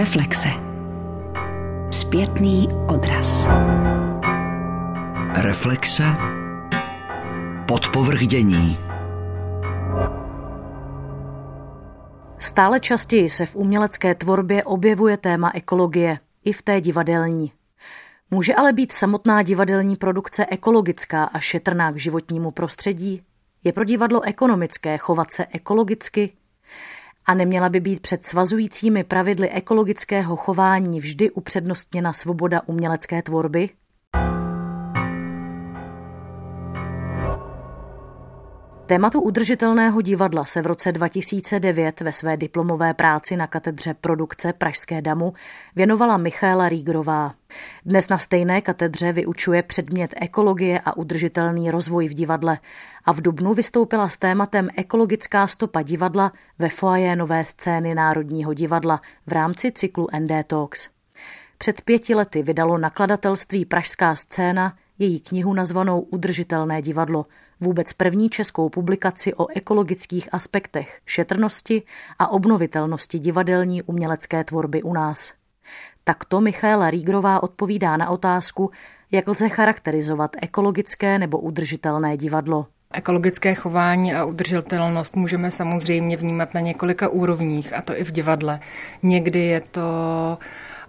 Reflexe. Zpětný odraz. Reflexe. Podpovrdění. Stále častěji se v umělecké tvorbě objevuje téma ekologie, i v té divadelní. Může ale být samotná divadelní produkce ekologická a šetrná k životnímu prostředí? Je pro divadlo ekonomické chovat se ekologicky? A neměla by být před svazujícími pravidly ekologického chování vždy upřednostněna svoboda umělecké tvorby? Tématu udržitelného divadla se v roce 2009 ve své diplomové práci na katedře produkce Pražské damu věnovala Michaela Rígrová. Dnes na stejné katedře vyučuje předmět ekologie a udržitelný rozvoj v divadle a v Dubnu vystoupila s tématem Ekologická stopa divadla ve foaje nové scény Národního divadla v rámci cyklu ND Talks. Před pěti lety vydalo nakladatelství Pražská scéna její knihu nazvanou Udržitelné divadlo – vůbec první českou publikaci o ekologických aspektech šetrnosti a obnovitelnosti divadelní umělecké tvorby u nás. Takto Michaela Rígrová odpovídá na otázku, jak lze charakterizovat ekologické nebo udržitelné divadlo. Ekologické chování a udržitelnost můžeme samozřejmě vnímat na několika úrovních, a to i v divadle. Někdy je to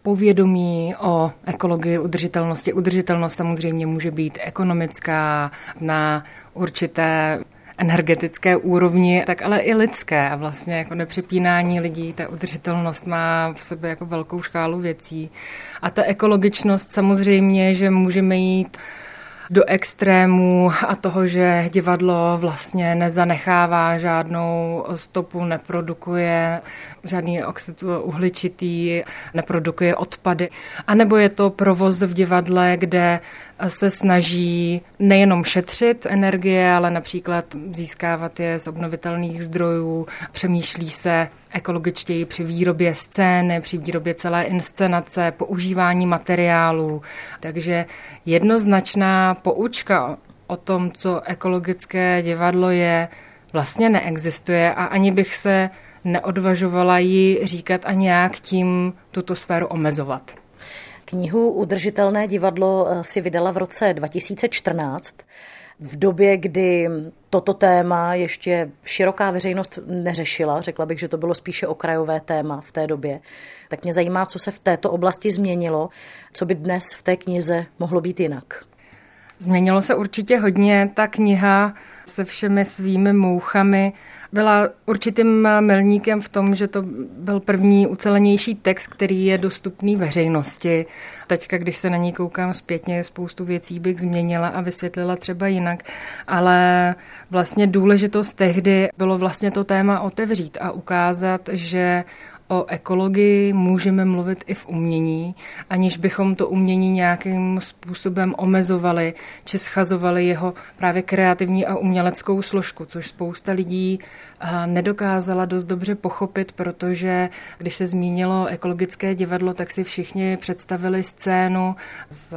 povědomí o ekologii, udržitelnosti. Udržitelnost samozřejmě může být ekonomická, na určité energetické úrovni, tak ale i lidské a vlastně jako nepřepínání lidí, ta udržitelnost má v sobě jako velkou škálu věcí. A ta ekologičnost samozřejmě, že můžeme jít do extrému a toho, že divadlo vlastně nezanechává žádnou stopu, neprodukuje žádný oxid uhličitý, neprodukuje odpady. A nebo je to provoz v divadle, kde se snaží nejenom šetřit energie, ale například získávat je z obnovitelných zdrojů, přemýšlí se ekologičtěji při výrobě scény, při výrobě celé inscenace, používání materiálů. Takže jednoznačná poučka o tom, co ekologické divadlo je, vlastně neexistuje a ani bych se neodvažovala ji říkat a nějak tím tuto sféru omezovat. Knihu Udržitelné divadlo eh, si vydala v roce 2014 v době, kdy toto téma ještě široká veřejnost neřešila, řekla bych, že to bylo spíše okrajové téma v té době, tak mě zajímá, co se v této oblasti změnilo, co by dnes v té knize mohlo být jinak. Změnilo se určitě hodně. Ta kniha se všemi svými mouchami byla určitým milníkem v tom, že to byl první ucelenější text, který je dostupný veřejnosti. Teďka, když se na ní koukám zpětně, spoustu věcí bych změnila a vysvětlila třeba jinak, ale vlastně důležitost tehdy bylo vlastně to téma otevřít a ukázat, že o ekologii můžeme mluvit i v umění, aniž bychom to umění nějakým způsobem omezovali či schazovali jeho právě kreativní a uměleckou složku, což spousta lidí nedokázala dost dobře pochopit, protože když se zmínilo ekologické divadlo, tak si všichni představili scénu z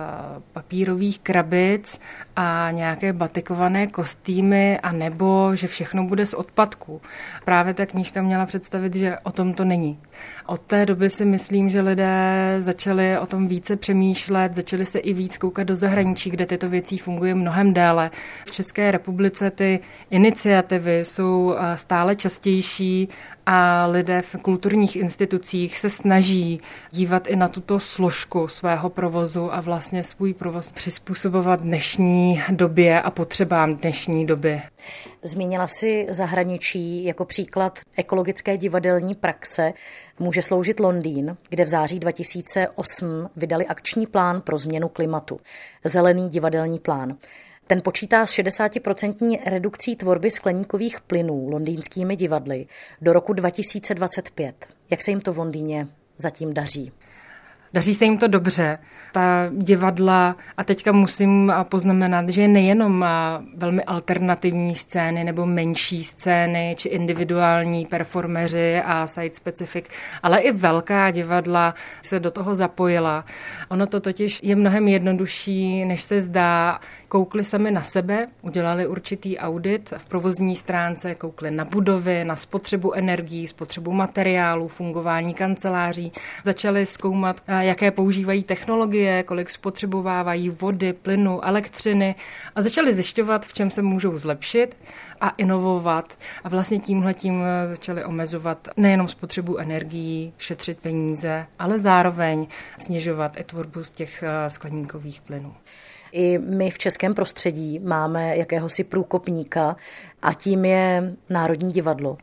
papírových krabic a nějaké batikované kostýmy a nebo, že všechno bude z odpadků. Právě ta knížka měla představit, že o tom to není. Od té doby si myslím, že lidé začali o tom více přemýšlet, začali se i víc koukat do zahraničí, kde tyto věci fungují mnohem déle. V České republice ty iniciativy jsou stále častější a lidé v kulturních institucích se snaží dívat i na tuto složku svého provozu a vlastně svůj provoz přizpůsobovat dnešní době a potřebám dnešní doby. Zmínila si zahraničí jako příklad ekologické divadelní praxe. Může sloužit Londýn, kde v září 2008 vydali akční plán pro změnu klimatu. Zelený divadelní plán. Ten počítá s 60% redukcí tvorby skleníkových plynů londýnskými divadly do roku 2025. Jak se jim to v Londýně zatím daří? Daří se jim to dobře. Ta divadla, a teďka musím poznamenat, že nejenom velmi alternativní scény nebo menší scény, či individuální performeři a site specific, ale i velká divadla se do toho zapojila. Ono to totiž je mnohem jednodušší, než se zdá koukli sami na sebe, udělali určitý audit v provozní stránce, koukli na budovy, na spotřebu energií, spotřebu materiálů, fungování kanceláří, začali zkoumat, eh, jaké používají technologie, kolik spotřebovávají vody, plynu, elektřiny a začali zjišťovat, v čem se můžou zlepšit a inovovat. A vlastně tímhle tím eh, začali omezovat nejenom spotřebu energií, šetřit peníze, ale zároveň snižovat i tvorbu z těch eh, skleníkových plynů. I my v českém prostředí máme jakéhosi průkopníka a tím je Národní divadlo.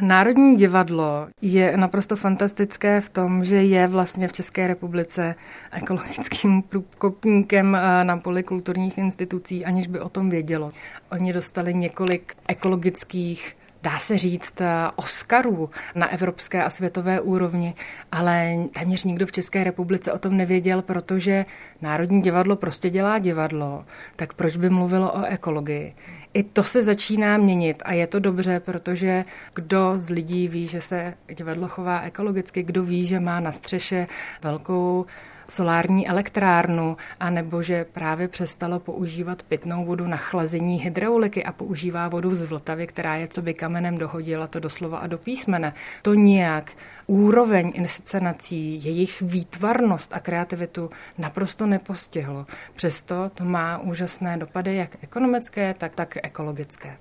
Národní divadlo je naprosto fantastické v tom, že je vlastně v České republice ekologickým průkopníkem eh, na poli kulturních institucí, aniž by o tom vědělo. Oni dostali několik ekologických dá se říct, eh, Oscarů na evropské a světové úrovni, ale téměř nikdo v České republice o tom nevěděl, protože Národní divadlo prostě dělá divadlo, tak proč by mluvilo o ekologii? I to se začíná měnit a je to dobře, protože kdo z lidí ví, že se divadlo chová ekologicky, kdo ví, že má na střeše velkou solární elektrárnu, anebo že právě přestalo používat pitnou vodu na chlazení hydrauliky a používá vodu z Vltavy, která je co by kamenem dohodila to doslova a do písmene. To nijak úroveň inscenací, jejich výtvarnost a kreativitu naprosto nepostihlo. Přesto to má úžasné dopady, jak ekonomické, tak, tak ekologické.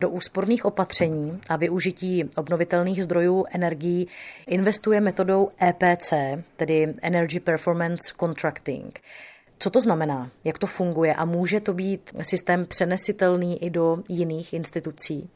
Do úsporných opatření a využití obnovitelných zdrojů energií investuje metodou EPC, tedy Energy Performance Contracting. Co to znamená? Jak to funguje? A může to být systém přenesitelný i do jiných institucí?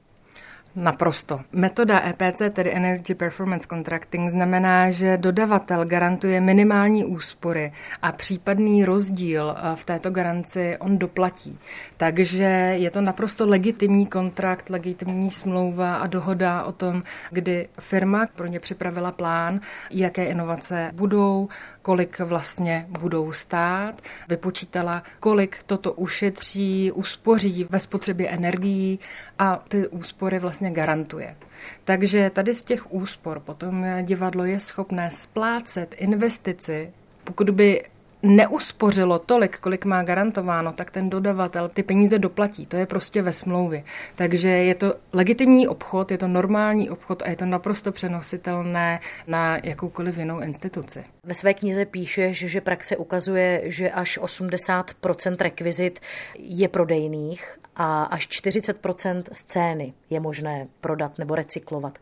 Naprosto. Metoda EPC, tedy Energy Performance Contracting, znamená, že dodavatel garantuje minimální úspory a případný rozdíl eh, v této garanci on doplatí. Takže je to naprosto legitimní kontrakt, legitimní smlouva a dohoda o tom, kdy firma pro ně připravila plán, jaké inovace budou, kolik vlastně budou stát, vypočítala, kolik toto ušetří, uspoří ve spotřebě energií a ty úspory vlastně garantuje. Takže tady z těch úspor potom divadlo je schopné splácet investici, pokud by neuspořilo tolik, kolik má garantováno, tak ten dodavatel ty peníze doplatí. To je prostě ve smlouvě. Takže je to legitimní obchod, je to normální obchod a je to naprosto přenositelné na jakoukoliv jinou instituci. Ve své knize píšeš, že praxe ukazuje, že až 80% rekvizit je prodejných a až 40% scény je možné prodat nebo recyklovat.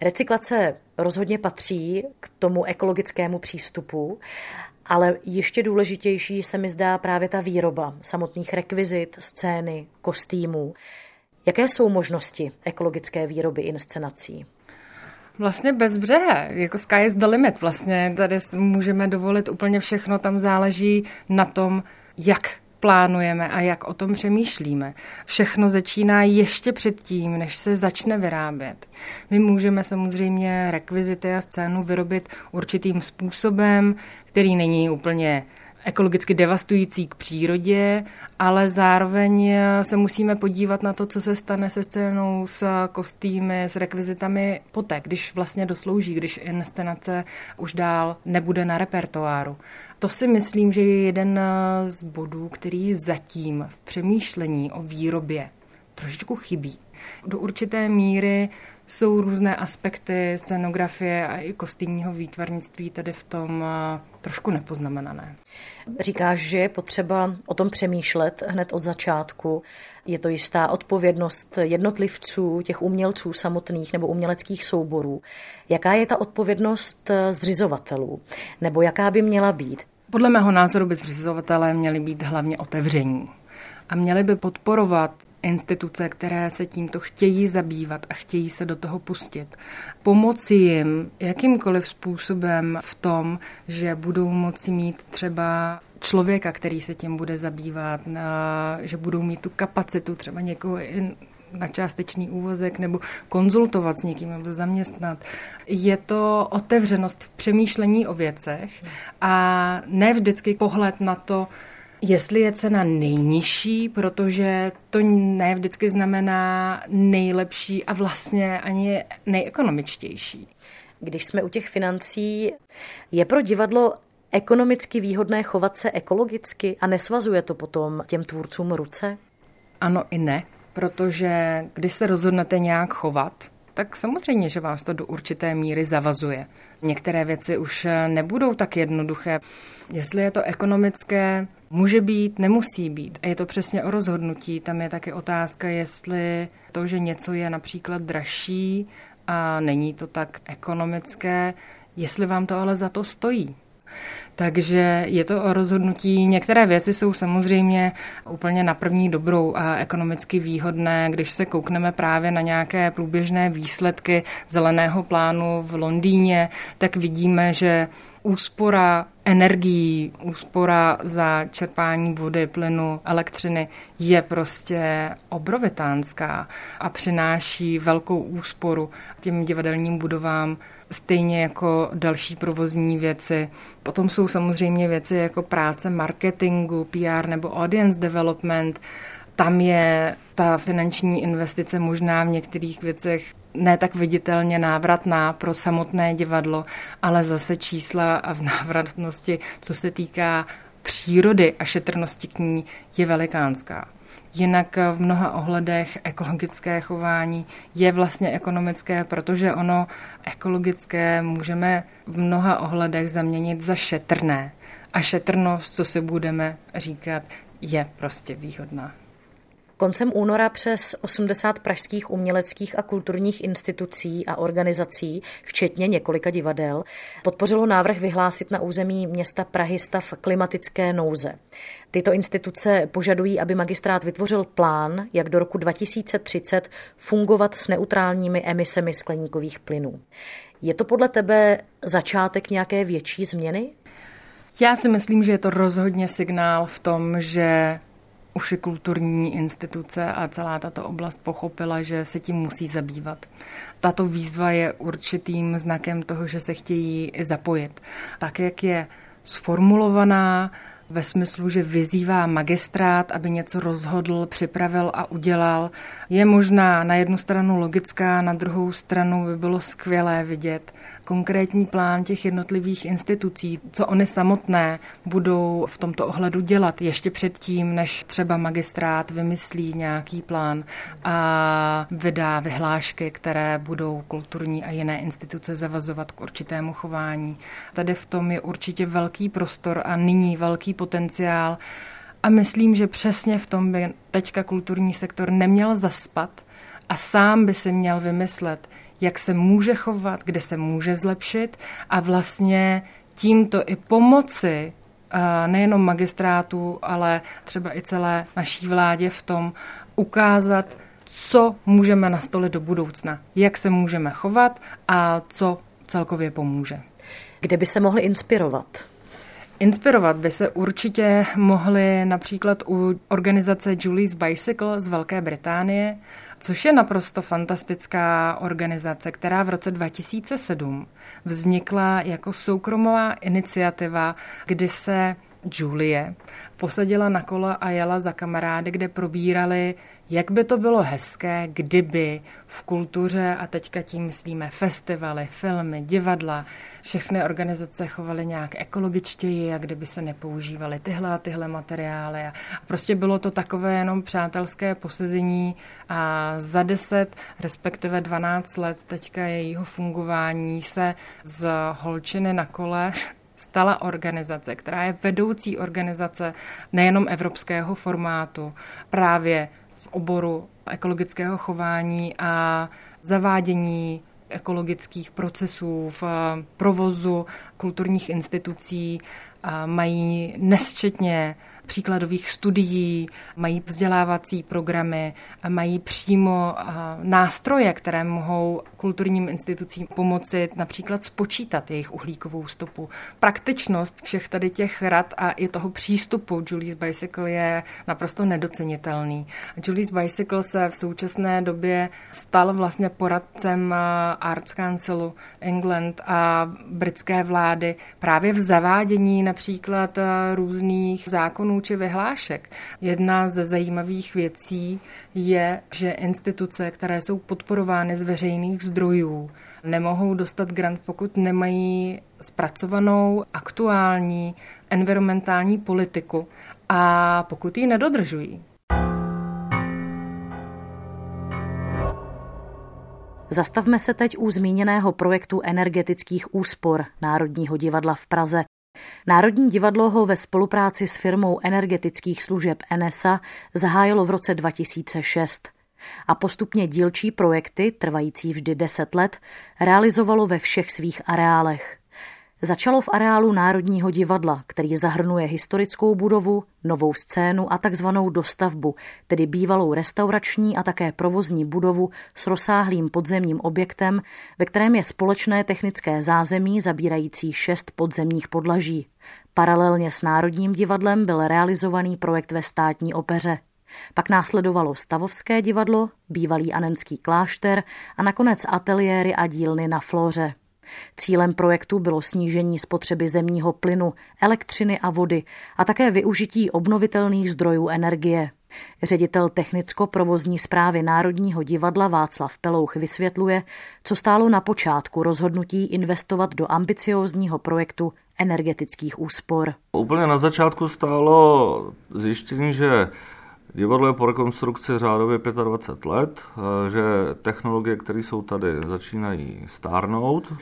Recyklace rozhodně patří k tomu ekologickému přístupu ale ještě důležitější se mi zdá právě ta výroba samotných rekvizit, scény, kostýmů. Jaké jsou možnosti ekologické výroby inscenací? Vlastně bezbřehé, jako sky is the limit. Vlastně tady můžeme dovolit úplně všechno, tam záleží na tom, jak plánujeme a jak o tom přemýšlíme. Všechno začíná ještě předtím, než se začne vyrábět. My můžeme samozřejmě rekvizity a scénu vyrobit určitým způsobem, který není úplně ekologicky devastující k přírodě, ale zároveň se musíme podívat na to, co se stane se scénou, s kostýmy, s rekvizitami poté, když vlastně doslouží, když inscenace už dál nebude na repertoáru. To si myslím, že je jeden z bodů, který zatím v přemýšlení o výrobě trošičku chybí. Do určité míry jsou různé aspekty scenografie a i kostýmního výtvarnictví tady v tom trošku nepoznamenané. Říkáš, že je potřeba o tom přemýšlet hned od začátku. Je to jistá odpovědnost jednotlivců, těch umělců samotných nebo uměleckých souborů. Jaká je ta odpovědnost zřizovatelů? Nebo jaká by měla být? Podle mého názoru by zřizovatelé měli být hlavně otevření a měli by podporovat instituce, které se tímto chtějí zabývat a chtějí se do toho pustit. Pomoci jim jakýmkoliv způsobem v tom, že budou moci mít třeba člověka, který se tím bude zabývat, že budou mít tu kapacitu třeba někoho na částečný úvozek nebo konzultovat s někým nebo zaměstnat. Je to otevřenost v přemýšlení o věcech a ne vždycky pohled na to, Jestli je cena nejnižší, protože to ne vždycky znamená nejlepší a vlastně ani nejekonomičtější. Když jsme u těch financí, je pro divadlo ekonomicky výhodné chovat se ekologicky a nesvazuje to potom těm tvůrcům ruce? Ano i ne, protože když se rozhodnete nějak chovat, tak samozřejmě, že vás to do určité míry zavazuje. Některé věci už nebudou tak jednoduché. Jestli je to ekonomické, může být, nemusí být. A je to přesně o rozhodnutí. Tam je taky otázka, jestli to, že něco je například dražší a není to tak ekonomické, jestli vám to ale za to stojí. Takže je to o rozhodnutí. Některé věci jsou samozřejmě úplně na první dobrou a ekonomicky výhodné. Když se koukneme právě na nějaké průběžné výsledky zeleného plánu v Londýně, tak vidíme, že úspora energií, úspora za čerpání vody, plynu, elektřiny je prostě obrovitánská a přináší velkou úsporu těm divadelním budovám stejně jako další provozní věci. Potom jsou samozřejmě věci jako práce marketingu, PR nebo audience development. Tam je ta finanční investice možná v některých věcech ne tak viditelně návratná pro samotné divadlo, ale zase čísla a v návratnosti, co se týká přírody a šetrnosti k ní, je velikánská. Jinak v mnoha ohledech ekologické chování je vlastně ekonomické, protože ono ekologické můžeme v mnoha ohledech zaměnit za šetrné. A šetrnost, co si budeme říkat, je prostě výhodná. Koncem února přes 80 pražských uměleckých a kulturních institucí a organizací, včetně několika divadel, podpořilo návrh vyhlásit na území města Prahy stav klimatické nouze. Tyto instituce požadují, aby magistrát vytvořil plán, jak do roku 2030 fungovat s neutrálními emisemi skleníkových plynů. Je to podle tebe začátek nějaké větší změny? Já si myslím, že je to rozhodně signál v tom, že už i kulturní instituce a celá tato oblast pochopila, že se tím musí zabývat. Tato výzva je určitým znakem toho, že se chtějí zapojit. Tak, jak je sformulovaná, ve smyslu, že vyzývá magistrát, aby něco rozhodl, připravil a udělal, je možná na jednu stranu logická, na druhou stranu by bylo skvělé vidět konkrétní plán těch jednotlivých institucí, co oni samotné budou v tomto ohledu dělat ještě předtím, než třeba magistrát vymyslí nějaký plán a vydá vyhlášky, které budou kulturní a jiné instituce zavazovat k určitému chování. Tady v tom je určitě velký prostor a nyní velký potenciál. A myslím, že přesně v tom by teďka kulturní sektor neměl zaspat a sám by si měl vymyslet, jak se může chovat, kde se může zlepšit a vlastně tímto i pomoci nejenom magistrátu, ale třeba i celé naší vládě v tom ukázat, co můžeme nastolit do budoucna, jak se můžeme chovat a co celkově pomůže. Kde by se mohli inspirovat? Inspirovat by se určitě mohli například u organizace Julie's Bicycle z Velké Británie, což je naprosto fantastická organizace, která v roce 2007 vznikla jako soukromová iniciativa, kdy se Julie posadila na kola a jela za kamarády, kde probírali, jak by to bylo hezké, kdyby v kultuře, a teďka tím myslíme festivaly, filmy, divadla, všechny organizace chovaly nějak ekologičtěji a kdyby se nepoužívaly tyhle a tyhle materiály. A prostě bylo to takové jenom přátelské posezení a za deset, respektive 12 let teďka jejího fungování se z holčiny na kole stala organizace, která je vedoucí organizace nejenom evropského formátu, právě v oboru ekologického chování a zavádění ekologických procesů v provozu kulturních institucí. Mají nesčetně příkladových studií, mají vzdělávací programy, mají přímo nástroje, které mohou kulturním institucím pomoci například spočítat jejich uhlíkovou stopu. Praktičnost všech tady těch rad a i toho přístupu Julie's Bicycle je naprosto nedocenitelný. Julie's Bicycle se v současné době stal vlastně poradcem Arts Councilu England a britské vlády právě v zavádění například různých zákonů či vyhlášek. Jedna ze zajímavých věcí je, že instituce, které jsou podporovány z veřejných zdrojů, nemohou dostat grant, pokud nemají zpracovanou aktuální environmentální politiku a pokud ji nedodržují. Zastavme se teď u zmíněného projektu energetických úspor Národního divadla v Praze. Národní divadlo ho ve spolupráci s firmou energetických služeb NSA zahájilo v roce 2006 a postupně dílčí projekty, trvající vždy 10 let, realizovalo ve všech svých areálech. Začalo v areálu Národního divadla, který zahrnuje historickou budovu, novou scénu a takzvanou dostavbu, tedy bývalou restaurační a také provozní budovu s rozsáhlým podzemním objektem, ve kterém je společné technické zázemí zabírající šest podzemních podlaží. Paralelně s Národním divadlem byl realizovaný projekt ve státní opeře. Pak následovalo Stavovské divadlo, bývalý Anenský klášter a nakonec ateliéry a dílny na Flóře. Cílem projektu bylo snížení spotřeby zemního plynu, elektřiny a vody a také využití obnovitelných zdrojů energie. Ředitel technicko-provozní zprávy Národního divadla Václav Pelouch vysvětluje, co stálo na počátku rozhodnutí investovat do ambiciózního projektu energetických úspor. Úplně na začátku stálo zjištění, že Divadlo je po rekonstrukci řádově 25 let, eh, že technologie, které jsou tady, začínají stárnout.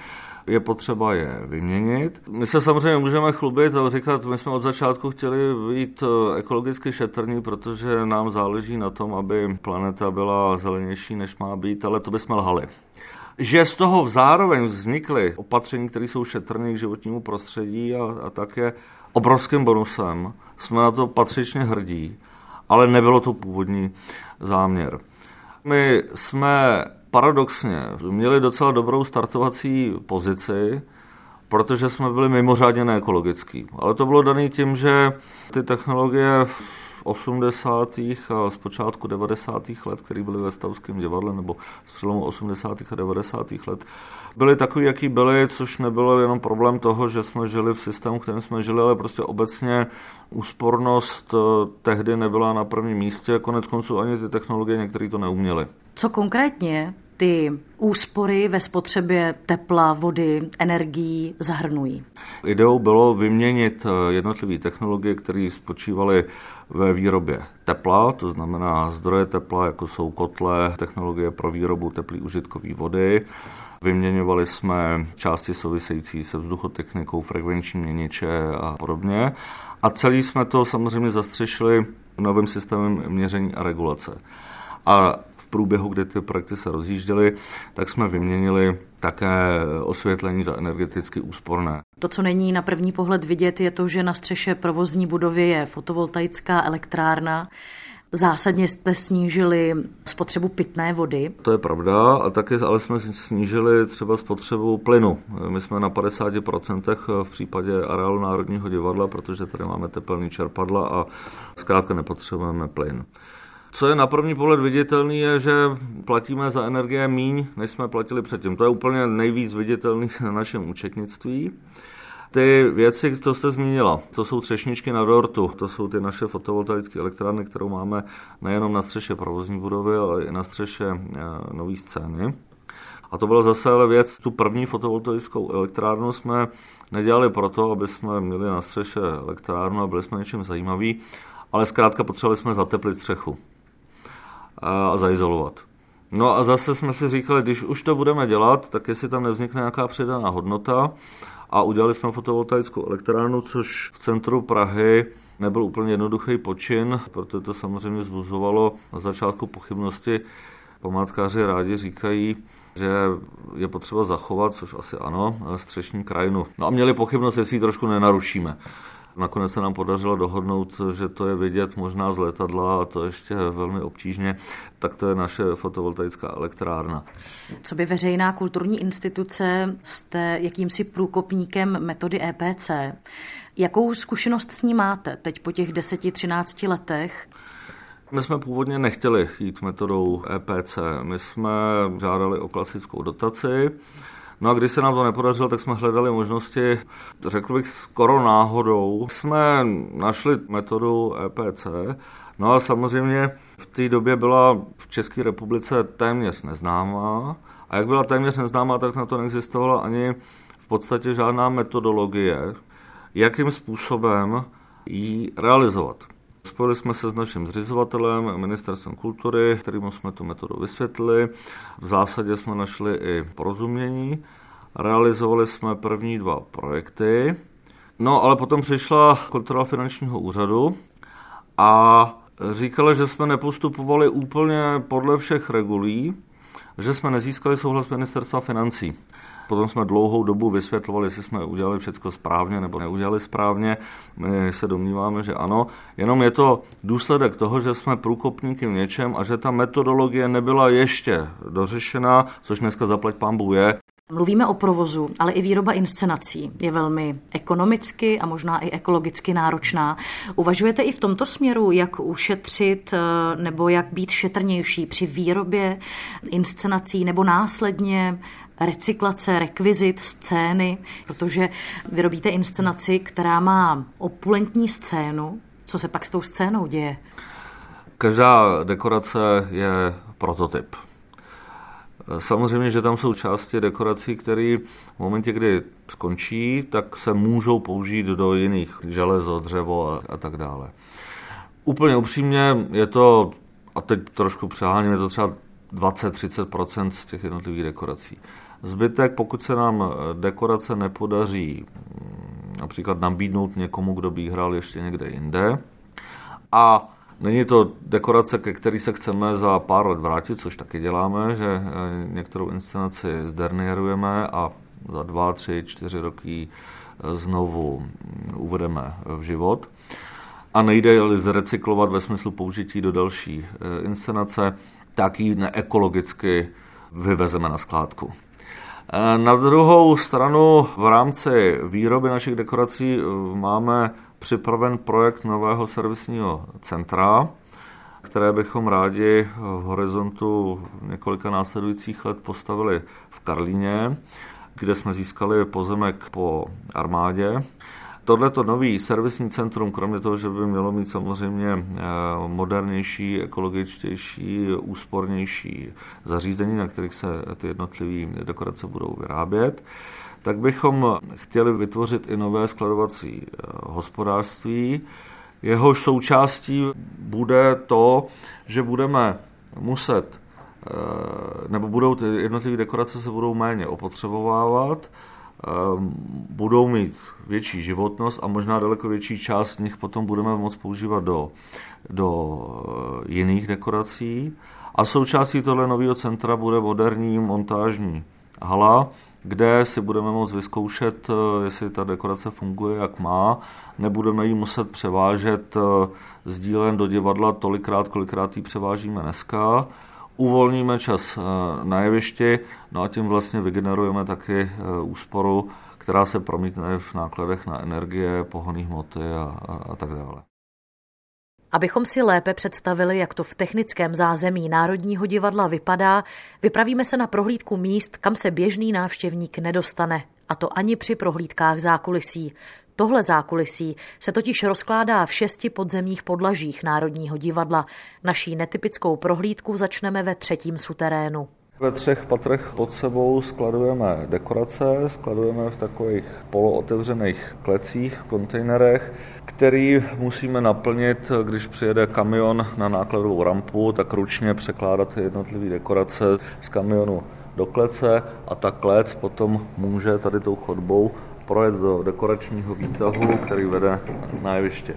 Je potřeba je vyměnit. My se samozřejmě můžeme chlubit a říkat, my jsme od začátku chtěli být eh, ekologicky šetrní, protože nám záleží na tom, aby planeta byla zelenější, než má být, ale to bychom lhali. Že z toho zároveň vznikly opatření, které jsou šetrné k životnímu prostředí a, a také obrovským bonusem, jsme na to patřičně hrdí ale nebylo to původní záměr. My jsme paradoxně měli docela dobrou startovací pozici, protože jsme byli mimořádně neekologický. Ale to bylo dané tím, že ty technologie v 80. a z počátku 90. let, které byly ve Stavském divadle, nebo z přelomu 80. a 90. let, byly takový, jaký byly, což nebylo jenom problém toho, že jsme žili v systému, kterým jsme žili, ale prostě obecně úspornost eh, tehdy nebyla na prvním místě. Konec konců ani ty technologie některé to neuměly. Co konkrétně ty úspory ve spotřebě tepla, vody, energií zahrnují? Ideou bylo vyměnit eh, jednotlivé technologie, které spočívaly ve výrobě tepla, to znamená zdroje tepla, jako jsou kotle, technologie pro výrobu teplé užitkové vody. Vyměňovali jsme části související se vzduchotechnikou, frekvenční měniče a podobně. A celý jsme to samozřejmě zastřešili novým systémem měření a regulace. A průběhu, kdy ty projekty se rozjížděly, tak jsme vyměnili také osvětlení za energeticky úsporné. To, co není na první pohled vidět, je to, že na střeše provozní budovy je fotovoltaická elektrárna. Zásadně jste snížili spotřebu pitné vody. To je pravda, a taky ale jsme snížili třeba spotřebu plynu. My jsme na 50% v případě areálu Národního divadla, protože tady máme tepelný čerpadla a zkrátka nepotřebujeme plyn. Co je na první pohled viditelný, je, že platíme za energie míň, než jsme platili předtím. To je úplně nejvíc viditelný na našem účetnictví. Ty věci, co jste zmínila, to jsou třešničky na dortu, to jsou ty naše fotovoltaické elektrárny, kterou máme nejenom na střeše provozní budovy, ale i na střeše eh, nové scény. A to byla zase ale věc, tu první fotovoltaickou elektrárnu jsme nedělali proto, aby jsme měli na střeše elektrárnu a byli jsme něčím zajímaví, ale zkrátka potřebovali jsme zateplit střechu a zaizolovat. No a zase jsme si říkali, když už to budeme dělat, tak jestli tam nevznikne nějaká přidaná hodnota a udělali jsme fotovoltaickou elektrárnu, což v centru Prahy nebyl úplně jednoduchý počin, protože to samozřejmě zbuzovalo na začátku pochybnosti. Památkáři rádi říkají, že je potřeba zachovat, což asi ano, střešní krajinu. No a měli pochybnost, jestli ji trošku nenarušíme. Nakonec se nám podařilo dohodnout, že to je vidět možná z letadla a to ještě velmi obtížně, tak to je naše fotovoltaická elektrárna. Co by veřejná kulturní instituce jste jakýmsi průkopníkem metody EPC. Jakou zkušenost s ní máte teď po těch 10-13 letech? My jsme původně nechtěli jít metodou EPC. My jsme žádali o klasickou dotaci, No a když se nám to nepodařilo, tak jsme hledali možnosti, řekl bych skoro náhodou. Jsme našli metodu EPC, no a samozřejmě v té době byla v České republice téměř neznámá. A jak byla téměř neznámá, tak na to neexistovala ani v podstatě žádná metodologie, jakým způsobem ji realizovat. Spojili jsme se s naším zřizovatelem, Ministerstvem kultury, kterým jsme tu metodu vysvětlili. V zásadě jsme našli i porozumění. Realizovali jsme první dva projekty. No, ale potom přišla kontrola finančního úřadu a říkala, že jsme nepostupovali úplně podle všech regulí, že jsme nezískali souhlas ministerstva financí. Potom jsme dlouhou dobu vysvětlovali, jestli jsme udělali všechno správně nebo neudělali správně. My se domníváme, že ano. Jenom je to důsledek toho, že jsme průkopníky v něčem a že ta metodologie nebyla ještě dořešena, což dneska zaplať pán je. Mluvíme o provozu, ale i výroba inscenací je velmi ekonomicky a možná i ekologicky náročná. Uvažujete i v tomto směru, jak ušetřit eh, nebo jak být šetrnější při výrobě inscenací nebo následně recyklace, rekvizit, scény, protože vyrobíte inscenaci, která má opulentní scénu. Co se pak s tou scénou děje? Každá dekorace je prototyp. Samozřejmě, že tam jsou části dekorací, které v momentě, kdy skončí, tak se můžou použít do jiných železo, dřevo a, a tak dále. Úplně upřímně je to, a teď trošku přeháním, je to třeba 20-30% z těch jednotlivých dekorací. Zbytek, pokud se nám dekorace nepodaří mm, například nabídnout někomu, kdo by hrál ještě někde jinde, a Není to dekorace, ke který se chceme za pár let vrátit, což taky děláme, že eh, některou inscenaci zdernierujeme a za dva, tři, čtyři roky eh, znovu mm, uvedeme v život. A nejde-li zrecyklovat ve smyslu použití do další eh, inscenace, tak ji neekologicky vyvezeme na skládku. Na druhou stranu v rámci výroby našich dekorací máme připraven projekt nového servisního centra, které bychom rádi v horizontu několika následujících let postavili v Karlíně, kde jsme získali pozemek po armádě. Tohleto nový servisní centrum, kromě toho, že by mělo mít samozřejmě eh, modernější, ekologičtější, úspornější zařízení, na kterých se ty jednotlivé dekorace budou vyrábět, tak bychom chtěli vytvořit i nové skladovací eh, hospodářství. Jehož součástí bude to, že budeme muset, eh, nebo budou ty jednotlivé dekorace se budou méně opotřebovávat, eh, budou mít větší životnost a možná daleko větší část z nich potom budeme moct používat do, do jiných dekorací. A součástí tohle nového centra bude moderní montážní hala, kde si budeme moct vyzkoušet, eh, jestli ta dekorace funguje, jak má. Nebudeme ji muset převážet eh, z dílen do divadla tolikrát, kolikrát ji převážíme dneska. Uvolníme čas eh, na jevišti, no a tím vlastně vygenerujeme taky úsporu, která se promítne v nákladech na energie, pohonné hmoty a, a, a tak dále. Abychom si lépe představili, jak to v technickém zázemí Národního divadla vypadá, vypravíme se na prohlídku míst, kam se běžný návštěvník nedostane, a to ani při prohlídkách zákulisí. Tohle zákulisí se totiž rozkládá v šesti podzemních podlažích Národního divadla. Naší netypickou prohlídku začneme ve třetím suterénu. Ve třech patrech pod sebou skladujeme dekorace, skladujeme v takových polootevřených klecích, kontejnerech, který musíme naplnit, když přijede kamion na nákladovou rampu, tak ručně překládat jednotlivé dekorace z kamionu do klece a ta klec potom může tady tou chodbou projet do dekoračního výtahu, který vede na jeviště.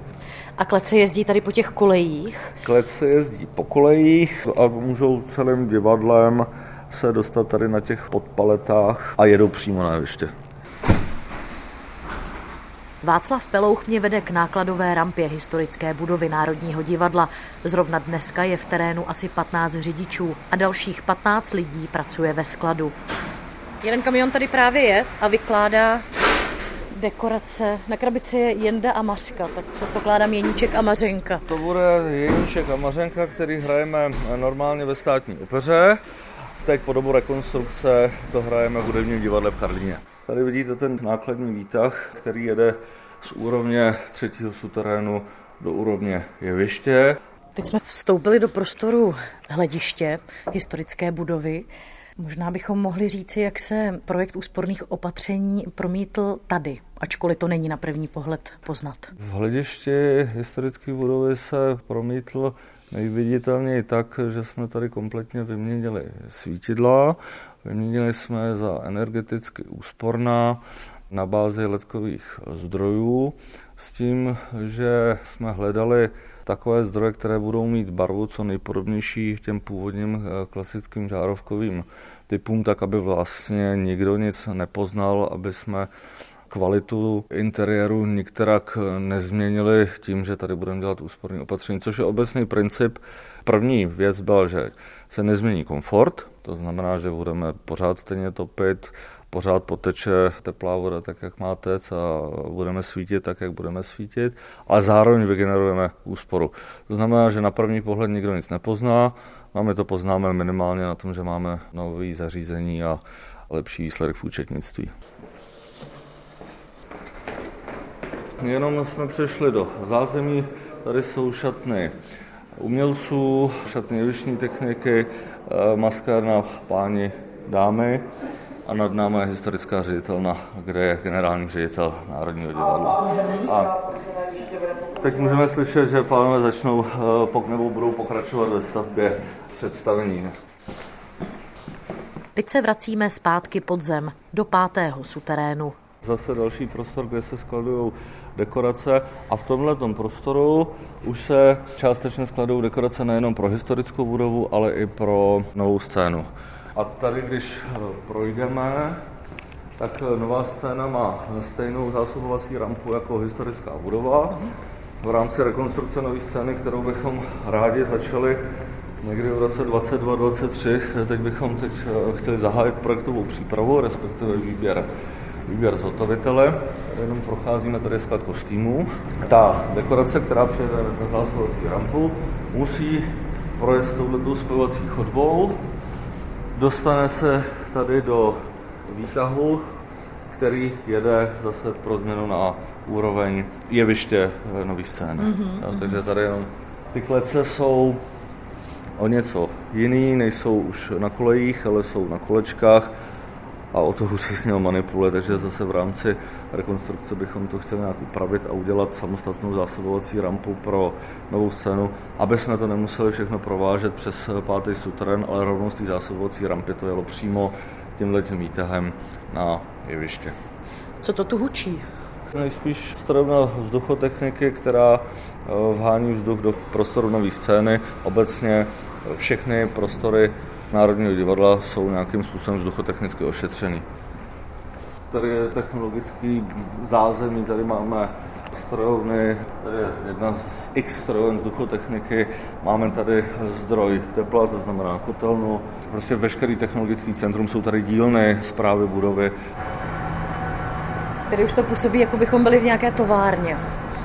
A klece jezdí tady po těch kolejích? Klece jezdí po kolejích a můžou celým divadlem se dostat tady na těch podpaletách a jedou přímo na jeviště. Václav Pelouch mě vede k nákladové rampě historické budovy Národního divadla. Zrovna dneska je v terénu asi 15 řidičů a dalších 15 lidí pracuje ve skladu. Jeden kamion tady právě je a vykládá dekorace. Na krabici je Jenda a Mařka, tak předpokládám Jeníček a Mařenka. To bude Jeníček a Mařenka, který hrajeme normálně ve státní opeře. Teď po dobu rekonstrukce to hrajeme v hudebním divadle v Karlíně. Tady vidíte ten nákladní výtah, který jede z úrovně třetího suterénu do úrovně jeviště. Teď jsme vstoupili do prostoru hlediště historické budovy. Možná bychom mohli říci, jak se projekt úsporných opatření promítl tady, ačkoliv to není na první pohled poznat. V hledišti historické budovy se promítl nejviditelněji tak, že jsme tady kompletně vyměnili svítidla, vyměnili jsme za energeticky úsporná na bázi letkových zdrojů s tím, že jsme hledali takové zdroje, které budou mít barvu co nejpodobnější těm původním eh, klasickým žárovkovým typům, tak aby vlastně nikdo nic nepoznal, aby jsme kvalitu interiéru nikterak nezměnili tím, že tady budeme dělat úsporné opatření, což je obecný princip. První věc byla, že se nezmění komfort, to znamená, že budeme pořád stejně topit, pořád poteče teplá voda tak, jak má tec a budeme svítit tak, jak budeme svítit, ale zároveň vygenerujeme úsporu. To znamená, že na první pohled nikdo nic nepozná, a my to poznáme minimálně na tom, že máme nové zařízení a lepší výsledek v účetnictví. Jenom jsme přešli do zázemí, tady jsou šatny umělců, šatny jevištní techniky, eh, maskárna páni, dámy a nad námi je historická ředitelna, kde je generální ředitel Národního divadla. A teď můžeme slyšet, že pánové začnou eh, nebo budou pokračovat ve stavbě představení. Teď se vracíme zpátky pod zem, do pátého suterénu. Zase další prostor, kde se skladují dekorace a v tomhle prostoru už se částečně skladují dekorace nejenom pro historickou budovu, ale i pro novou scénu. A tady, když eh, projdeme, tak eh, nová scéna má stejnou zásobovací rampu jako historická budova. V rámci rekonstrukce nové scény, kterou bychom rádi začali někdy v roce 2022-2023, teď bychom teď eh, chtěli zahájit projektovou přípravu, respektive výběr, výběr zhotovitele. Jenom procházíme tady sklad kostýmů. Ta dekorace, která přijede na zásobovací rampu, musí projet touhletou spojovací chodbou, dostane se tady do výtahu, který jede zase pro změnu na úroveň jeviště nový scény. Mm-hmm. Takže tady jenom ty klece jsou o něco jiný, nejsou už na kolejích, ale jsou na kolečkách a o toho se s ním manipuluje, takže zase v rámci rekonstrukce bychom to chtěli nějak upravit a udělat samostatnou zásobovací rampu pro novou scénu, aby jsme to nemuseli všechno provážet přes pátý sutren, ale rovnou z té zásobovací rampy to jelo přímo tímhle tím výtahem na jeviště. Co to tu hučí? Nejspíš strojovna vzduchotechniky, která eh, vhání vzduch do prostoru nové scény. Obecně všechny prostory Národního divadla jsou nějakým způsobem vzduchotechnicky ošetřený. Tady je technologický zázemí, tady máme strojovny, tady je jedna z x strojoven vzduchotechniky, máme tady zdroj tepla, to znamená kotelnu, prostě veškerý technologický centrum, jsou tady dílny, zprávy budovy. Tady už to působí, jako bychom byli v nějaké továrně.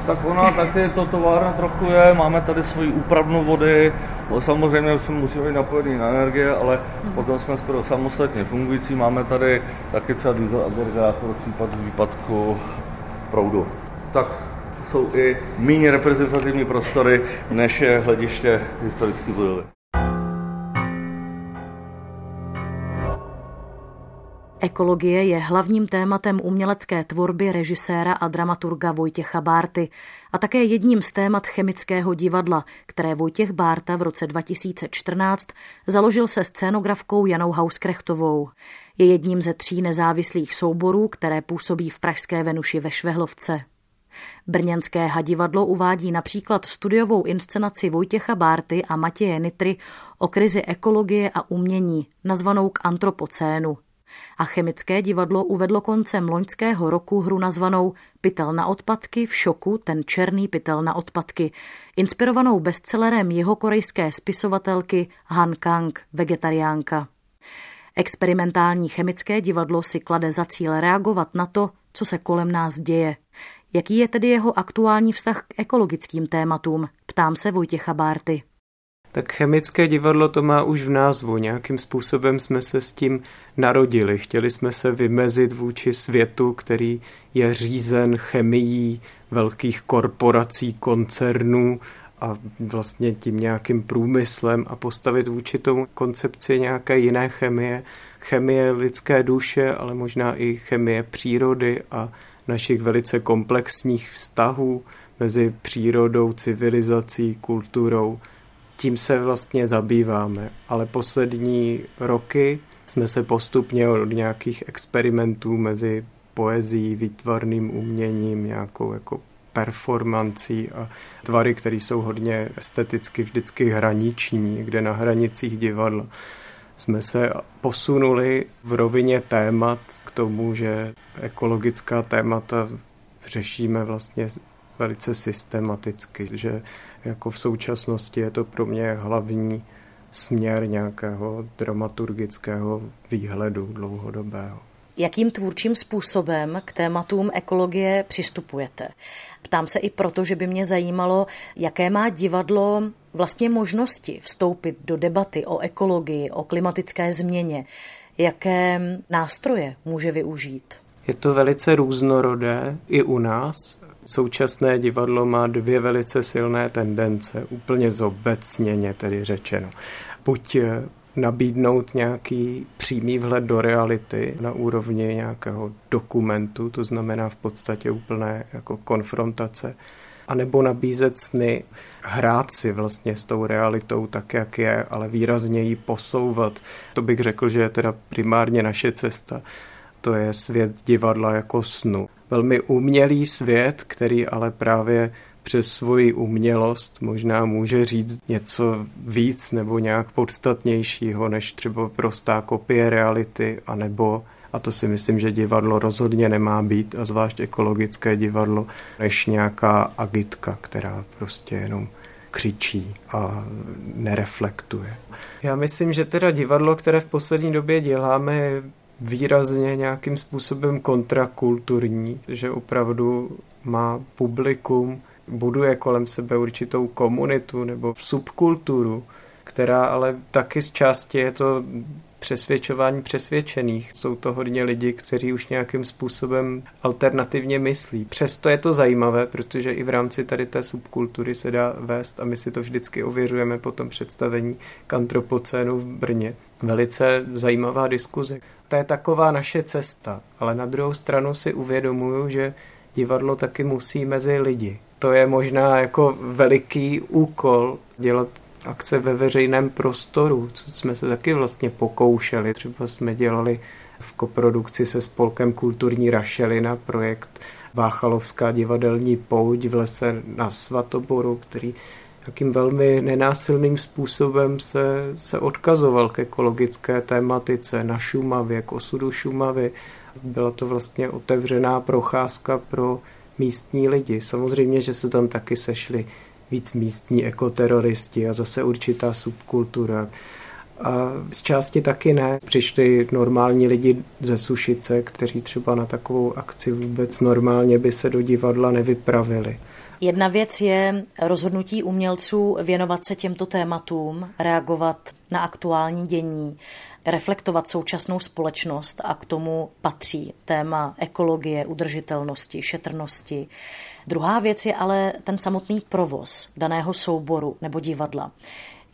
Tak ona taky to továrna trochu je, máme tady svoji úpravnu vody, samozřejmě jsme musíme být napojení na energie, ale potom jsme skoro samostatně fungující, máme tady taky třeba diesel agregátor v případu výpadku proudu. Tak jsou i méně reprezentativní prostory, než je hlediště historické budovy. Ekologie je hlavním tématem umělecké tvorby režiséra a dramaturga Vojtěcha Bárty a také jedním z témat chemického divadla, které Vojtěch Bárta v roce 2014 založil se scénografkou Janou Hauskrechtovou. Je jedním ze tří nezávislých souborů, které působí v Pražské Venuši ve Švehlovce. Brněnské hadivadlo uvádí například studiovou inscenaci Vojtěcha Bárty a Matěje Nitry o krizi ekologie a umění, nazvanou k antropocénu. A chemické divadlo uvedlo koncem loňského roku hru nazvanou Pytel na odpadky v šoku, ten černý pytel na odpadky, inspirovanou bestsellerem jeho korejské spisovatelky Han Kang, vegetariánka. Experimentální chemické divadlo si klade za cíl reagovat na to, co se kolem nás děje. Jaký je tedy jeho aktuální vztah k ekologickým tématům? Ptám se Vojtěcha Bárty. Tak chemické divadlo to má už v názvu. Nějakým způsobem jsme se s tím narodili. Chtěli jsme se vymezit vůči světu, který je řízen chemií velkých korporací, koncernů a vlastně tím nějakým průmyslem a postavit vůči tomu koncepci nějaké jiné chemie, chemie lidské duše, ale možná i chemie přírody a našich velice komplexních vztahů mezi přírodou, civilizací, kulturou. Tím se vlastně zabýváme, ale poslední roky jsme se postupně od nějakých experimentů mezi poezí, výtvarným uměním, nějakou jako performancí a tvary, které jsou hodně esteticky vždycky hraniční, někde na hranicích divadla. Jsme se posunuli v rovině témat k tomu, že ekologická témata řešíme vlastně velice systematicky, že jako v současnosti je to pro mě hlavní směr nějakého dramaturgického výhledu dlouhodobého. Jakým tvůrčím způsobem k tématům ekologie přistupujete? Ptám se i proto, že by mě zajímalo, jaké má divadlo vlastně možnosti vstoupit do debaty o ekologii, o klimatické změně, jaké nástroje může využít. Je to velice různorodé i u nás. Současné divadlo má dvě velice silné tendence, úplně zobecněně tedy řečeno. Buď nabídnout nějaký přímý vhled do reality na úrovni nějakého dokumentu, to znamená v podstatě úplné jako konfrontace, anebo nabízet sny, hrát si vlastně s tou realitou tak, jak je, ale výrazně ji posouvat. To bych řekl, že je teda primárně naše cesta. To je svět divadla jako snu. Velmi umělý svět, který ale právě přes svoji umělost možná může říct něco víc nebo nějak podstatnějšího než třeba prostá kopie reality, anebo a to si myslím, že divadlo rozhodně nemá být, a zvlášť ekologické divadlo, než nějaká agitka, která prostě jenom křičí a nereflektuje. Já myslím, že teda divadlo, které v poslední době děláme, je výrazně nějakým způsobem kontrakulturní, že opravdu má publikum, buduje kolem sebe určitou komunitu nebo subkulturu, která ale taky z části je to přesvědčování přesvědčených. Jsou to hodně lidi, kteří už nějakým způsobem alternativně myslí. Přesto je to zajímavé, protože i v rámci tady té subkultury se dá vést a my si to vždycky ověřujeme po tom představení kantropocénu v Brně. Velice zajímavá diskuze. To je taková naše cesta, ale na druhou stranu si uvědomuju, že divadlo taky musí mezi lidi to je možná jako veliký úkol dělat akce ve veřejném prostoru, co jsme se taky vlastně pokoušeli. Třeba jsme dělali v koprodukci se spolkem Kulturní rašelina projekt Váchalovská divadelní pouť v lese na Svatoboru, který jakým velmi nenásilným způsobem se, se odkazoval k ekologické tématice na Šumavě, k osudu Šumavy. Byla to vlastně otevřená procházka pro místní lidi. Samozřejmě, že se tam taky sešli víc místní ekoteroristi a zase určitá subkultura. A z části taky ne. Přišli normální lidi ze Sušice, kteří třeba na takovou akci vůbec normálně by se do divadla nevypravili. Jedna věc je rozhodnutí umělců věnovat se těmto tématům, reagovat na aktuální dění, reflektovat současnou společnost a k tomu patří téma ekologie, udržitelnosti, šetrnosti. Druhá věc je ale ten samotný provoz daného souboru nebo divadla.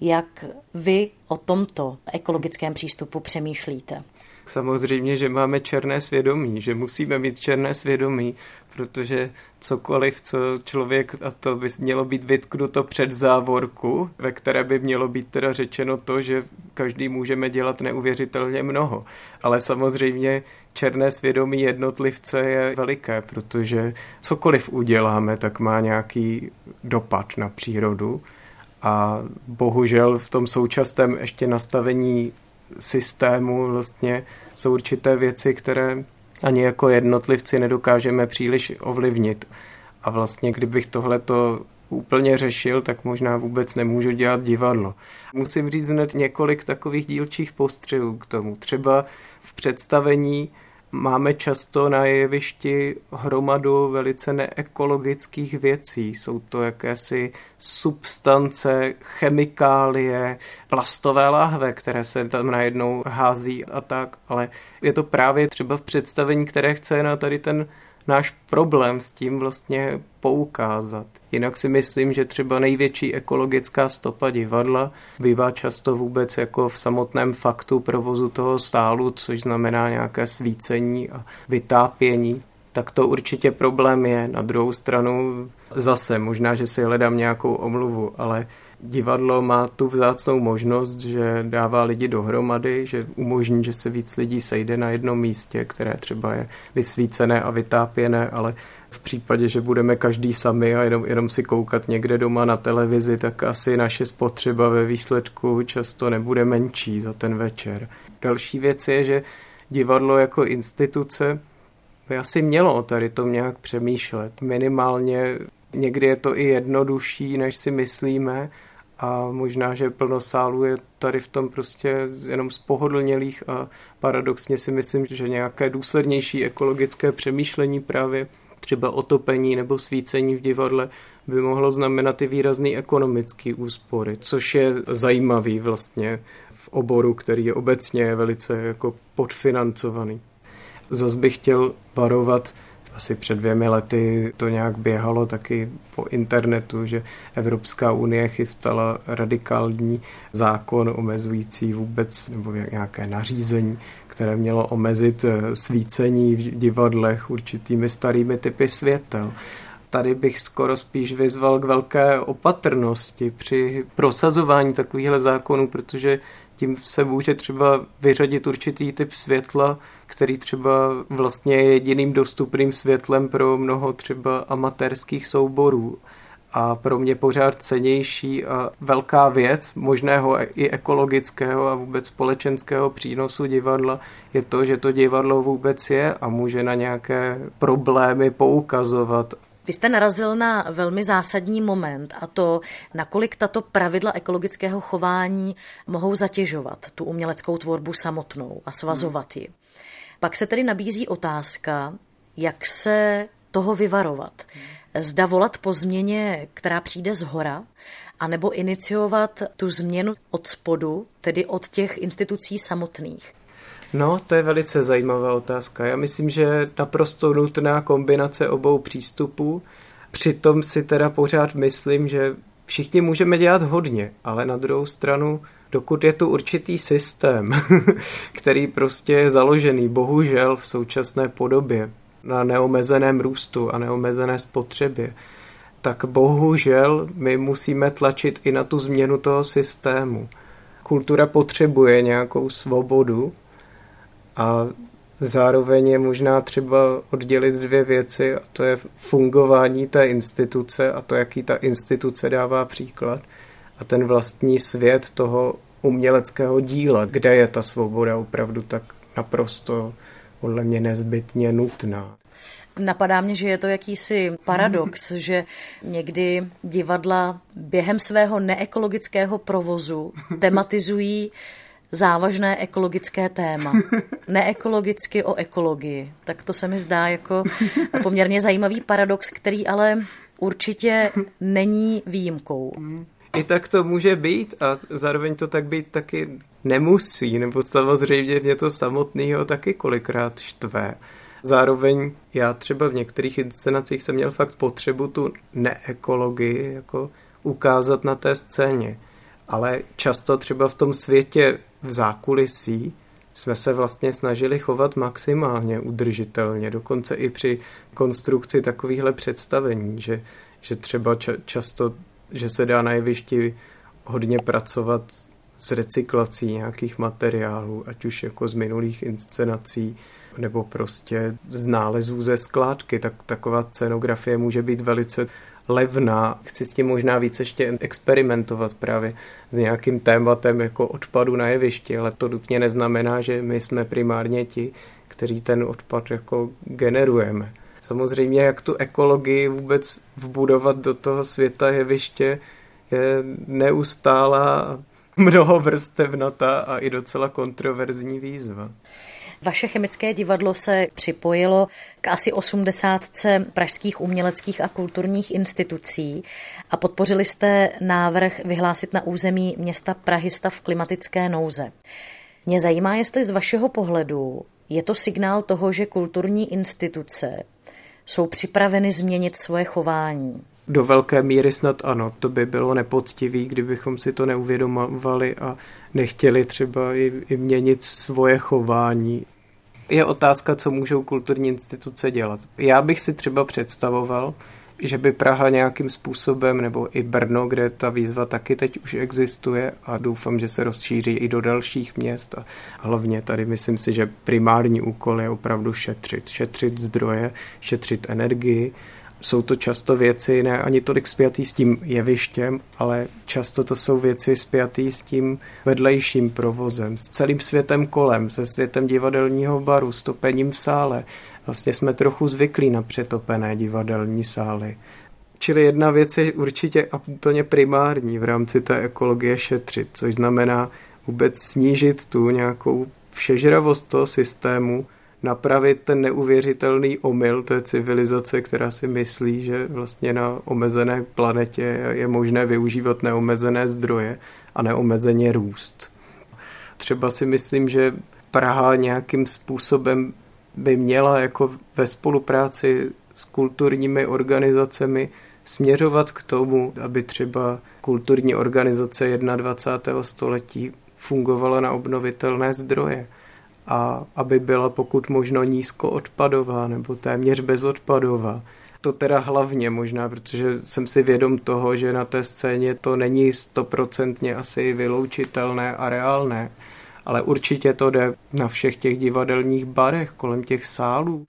Jak vy o tomto ekologickém přístupu přemýšlíte? Samozřejmě, že máme černé svědomí, že musíme mít černé svědomí, protože cokoliv, co člověk, a to by mělo být vytknuto před závorku, ve které by mělo být teda řečeno to, že každý můžeme dělat neuvěřitelně mnoho. Ale samozřejmě černé svědomí jednotlivce je veliké, protože cokoliv uděláme, tak má nějaký dopad na přírodu. A bohužel v tom současném ještě nastavení systému vlastně jsou určité věci, které ani jako jednotlivci nedokážeme příliš ovlivnit. A vlastně, kdybych tohleto úplně řešil, tak možná vůbec nemůžu dělat divadlo. Musím říct hned několik takových dílčích postřehů k tomu. Třeba v představení Máme často na jevišti hromadu velice neekologických věcí. Jsou to jakési substance, chemikálie, plastové lahve, které se tam najednou hází a tak, ale je to právě třeba v představení, které chce na tady ten náš problém s tím vlastně poukázat. Jinak si myslím, že třeba největší ekologická stopa divadla bývá často vůbec jako v samotném faktu provozu toho sálu, což znamená nějaké svícení a vytápění tak to určitě problém je. Na druhou stranu zase, možná, že si hledám nějakou omluvu, ale divadlo má tu vzácnou možnost, že dává lidi dohromady, že umožní, že se víc lidí sejde na jednom místě, které třeba je vysvícené a vytápěné, ale v případě, že budeme každý sami a jenom, jenom si koukat někde doma na televizi, tak asi naše spotřeba ve výsledku často nebude menší za ten večer. Další věc je, že divadlo jako instituce by asi mělo tady to nějak přemýšlet. Minimálně někdy je to i jednodušší, než si myslíme, a možná, že plno sálů je tady v tom prostě jenom z pohodlnělých a paradoxně si myslím, že nějaké důslednější ekologické přemýšlení právě třeba otopení nebo svícení v divadle by mohlo znamenat i výrazný ekonomický úspory, což je zajímavý vlastně v oboru, který je obecně velice jako podfinancovaný. Zas bych chtěl varovat asi před dvěmi lety to nějak běhalo taky po internetu, že Evropská unie chystala radikální zákon omezující vůbec nebo nějaké nařízení, které mělo omezit eh, svícení v divadlech určitými starými typy světel. Tady bych skoro spíš vyzval k velké opatrnosti při prosazování takovýchhle zákonů, protože tím se může třeba vyřadit určitý typ světla, který třeba vlastně je jediným dostupným světlem pro mnoho třeba amatérských souborů. A pro mě pořád cenější a velká věc možného i ekologického a vůbec společenského přínosu divadla je to, že to divadlo vůbec je a může na nějaké problémy poukazovat vy jste narazil na velmi zásadní moment a to, nakolik tato pravidla ekologického chování mohou zatěžovat tu uměleckou tvorbu samotnou a svazovat ji. Pak se tedy nabízí otázka, jak se toho vyvarovat. Zda volat po změně, která přijde z hora, anebo iniciovat tu změnu od spodu, tedy od těch institucí samotných. No, to je velice zajímavá otázka. Já myslím, že naprosto nutná kombinace obou přístupů. Přitom si teda pořád myslím, že všichni můžeme dělat hodně, ale na druhou stranu, dokud je tu určitý systém, který prostě je založený, bohužel v současné podobě, na neomezeném růstu a neomezené spotřebě, tak bohužel my musíme tlačit i na tu změnu toho systému. Kultura potřebuje nějakou svobodu, a zároveň je možná třeba oddělit dvě věci a to je fungování té instituce a to, jaký ta instituce dává příklad a ten vlastní svět toho uměleckého díla, kde je ta svoboda opravdu tak naprosto podle mě nezbytně nutná. Napadá mě, že je to jakýsi paradox, že někdy divadla během svého neekologického provozu tematizují závažné ekologické téma. Neekologicky o ekologii. Tak to se mi zdá jako poměrně zajímavý paradox, který ale určitě není výjimkou. I tak to může být a zároveň to tak být taky nemusí, nebo samozřejmě mě to samotného taky kolikrát štve. Zároveň já třeba v některých inscenacích jsem měl fakt potřebu tu neekologii jako ukázat na té scéně. Ale často třeba v tom světě v zákulisí jsme se vlastně snažili chovat maximálně udržitelně, dokonce i při konstrukci takovýchhle představení, že, že třeba ča, často, že se dá na jevišti hodně pracovat s recyklací nějakých materiálů, ať už jako z minulých inscenací, nebo prostě z nálezů ze skládky, tak taková scenografie může být velice levná. Chci s tím možná víc ještě experimentovat právě s nějakým tématem jako odpadu na jevišti, ale to nutně neznamená, že my jsme primárně ti, kteří ten odpad jako generujeme. Samozřejmě, jak tu ekologii vůbec vbudovat do toho světa jeviště, je neustálá mnoho vrstevnatá a i docela kontroverzní výzva. Vaše chemické divadlo se připojilo k asi 80 pražských uměleckých a kulturních institucí a podpořili jste návrh vyhlásit na území města Prahy stav klimatické nouze. Mě zajímá, jestli z vašeho pohledu je to signál toho, že kulturní instituce jsou připraveny změnit svoje chování. Do velké míry snad ano, to by bylo nepoctivý, kdybychom si to neuvědomovali a nechtěli třeba i, i měnit svoje chování. Je otázka, co můžou kulturní instituce dělat. Já bych si třeba představoval, že by Praha nějakým způsobem, nebo i Brno, kde ta výzva taky teď už existuje a doufám, že se rozšíří i do dalších měst a hlavně tady myslím si, že primární úkol je opravdu šetřit. Šetřit zdroje, šetřit energii, jsou to často věci ne ani tolik spjatý s tím jevištěm, ale často to jsou věci spjatý s tím vedlejším provozem, s celým světem kolem, se světem divadelního baru, stopením v sále. Vlastně jsme trochu zvyklí na přetopené divadelní sály. Čili jedna věc je určitě a úplně primární v rámci té ekologie šetřit, což znamená vůbec snížit tu nějakou všežravost toho systému, napravit ten neuvěřitelný omyl té civilizace, která si myslí, že vlastně na omezené planetě je možné využívat neomezené zdroje a neomezeně růst. Třeba si myslím, že Praha nějakým způsobem by měla jako ve spolupráci s kulturními organizacemi směřovat k tomu, aby třeba kulturní organizace 21. století fungovala na obnovitelné zdroje a aby byla pokud možno nízkoodpadová nebo téměř bezodpadová. To teda hlavně možná, protože jsem si vědom toho, že na té scéně to není stoprocentně asi vyloučitelné a reálné, ale určitě to jde na všech těch divadelních barech kolem těch sálů.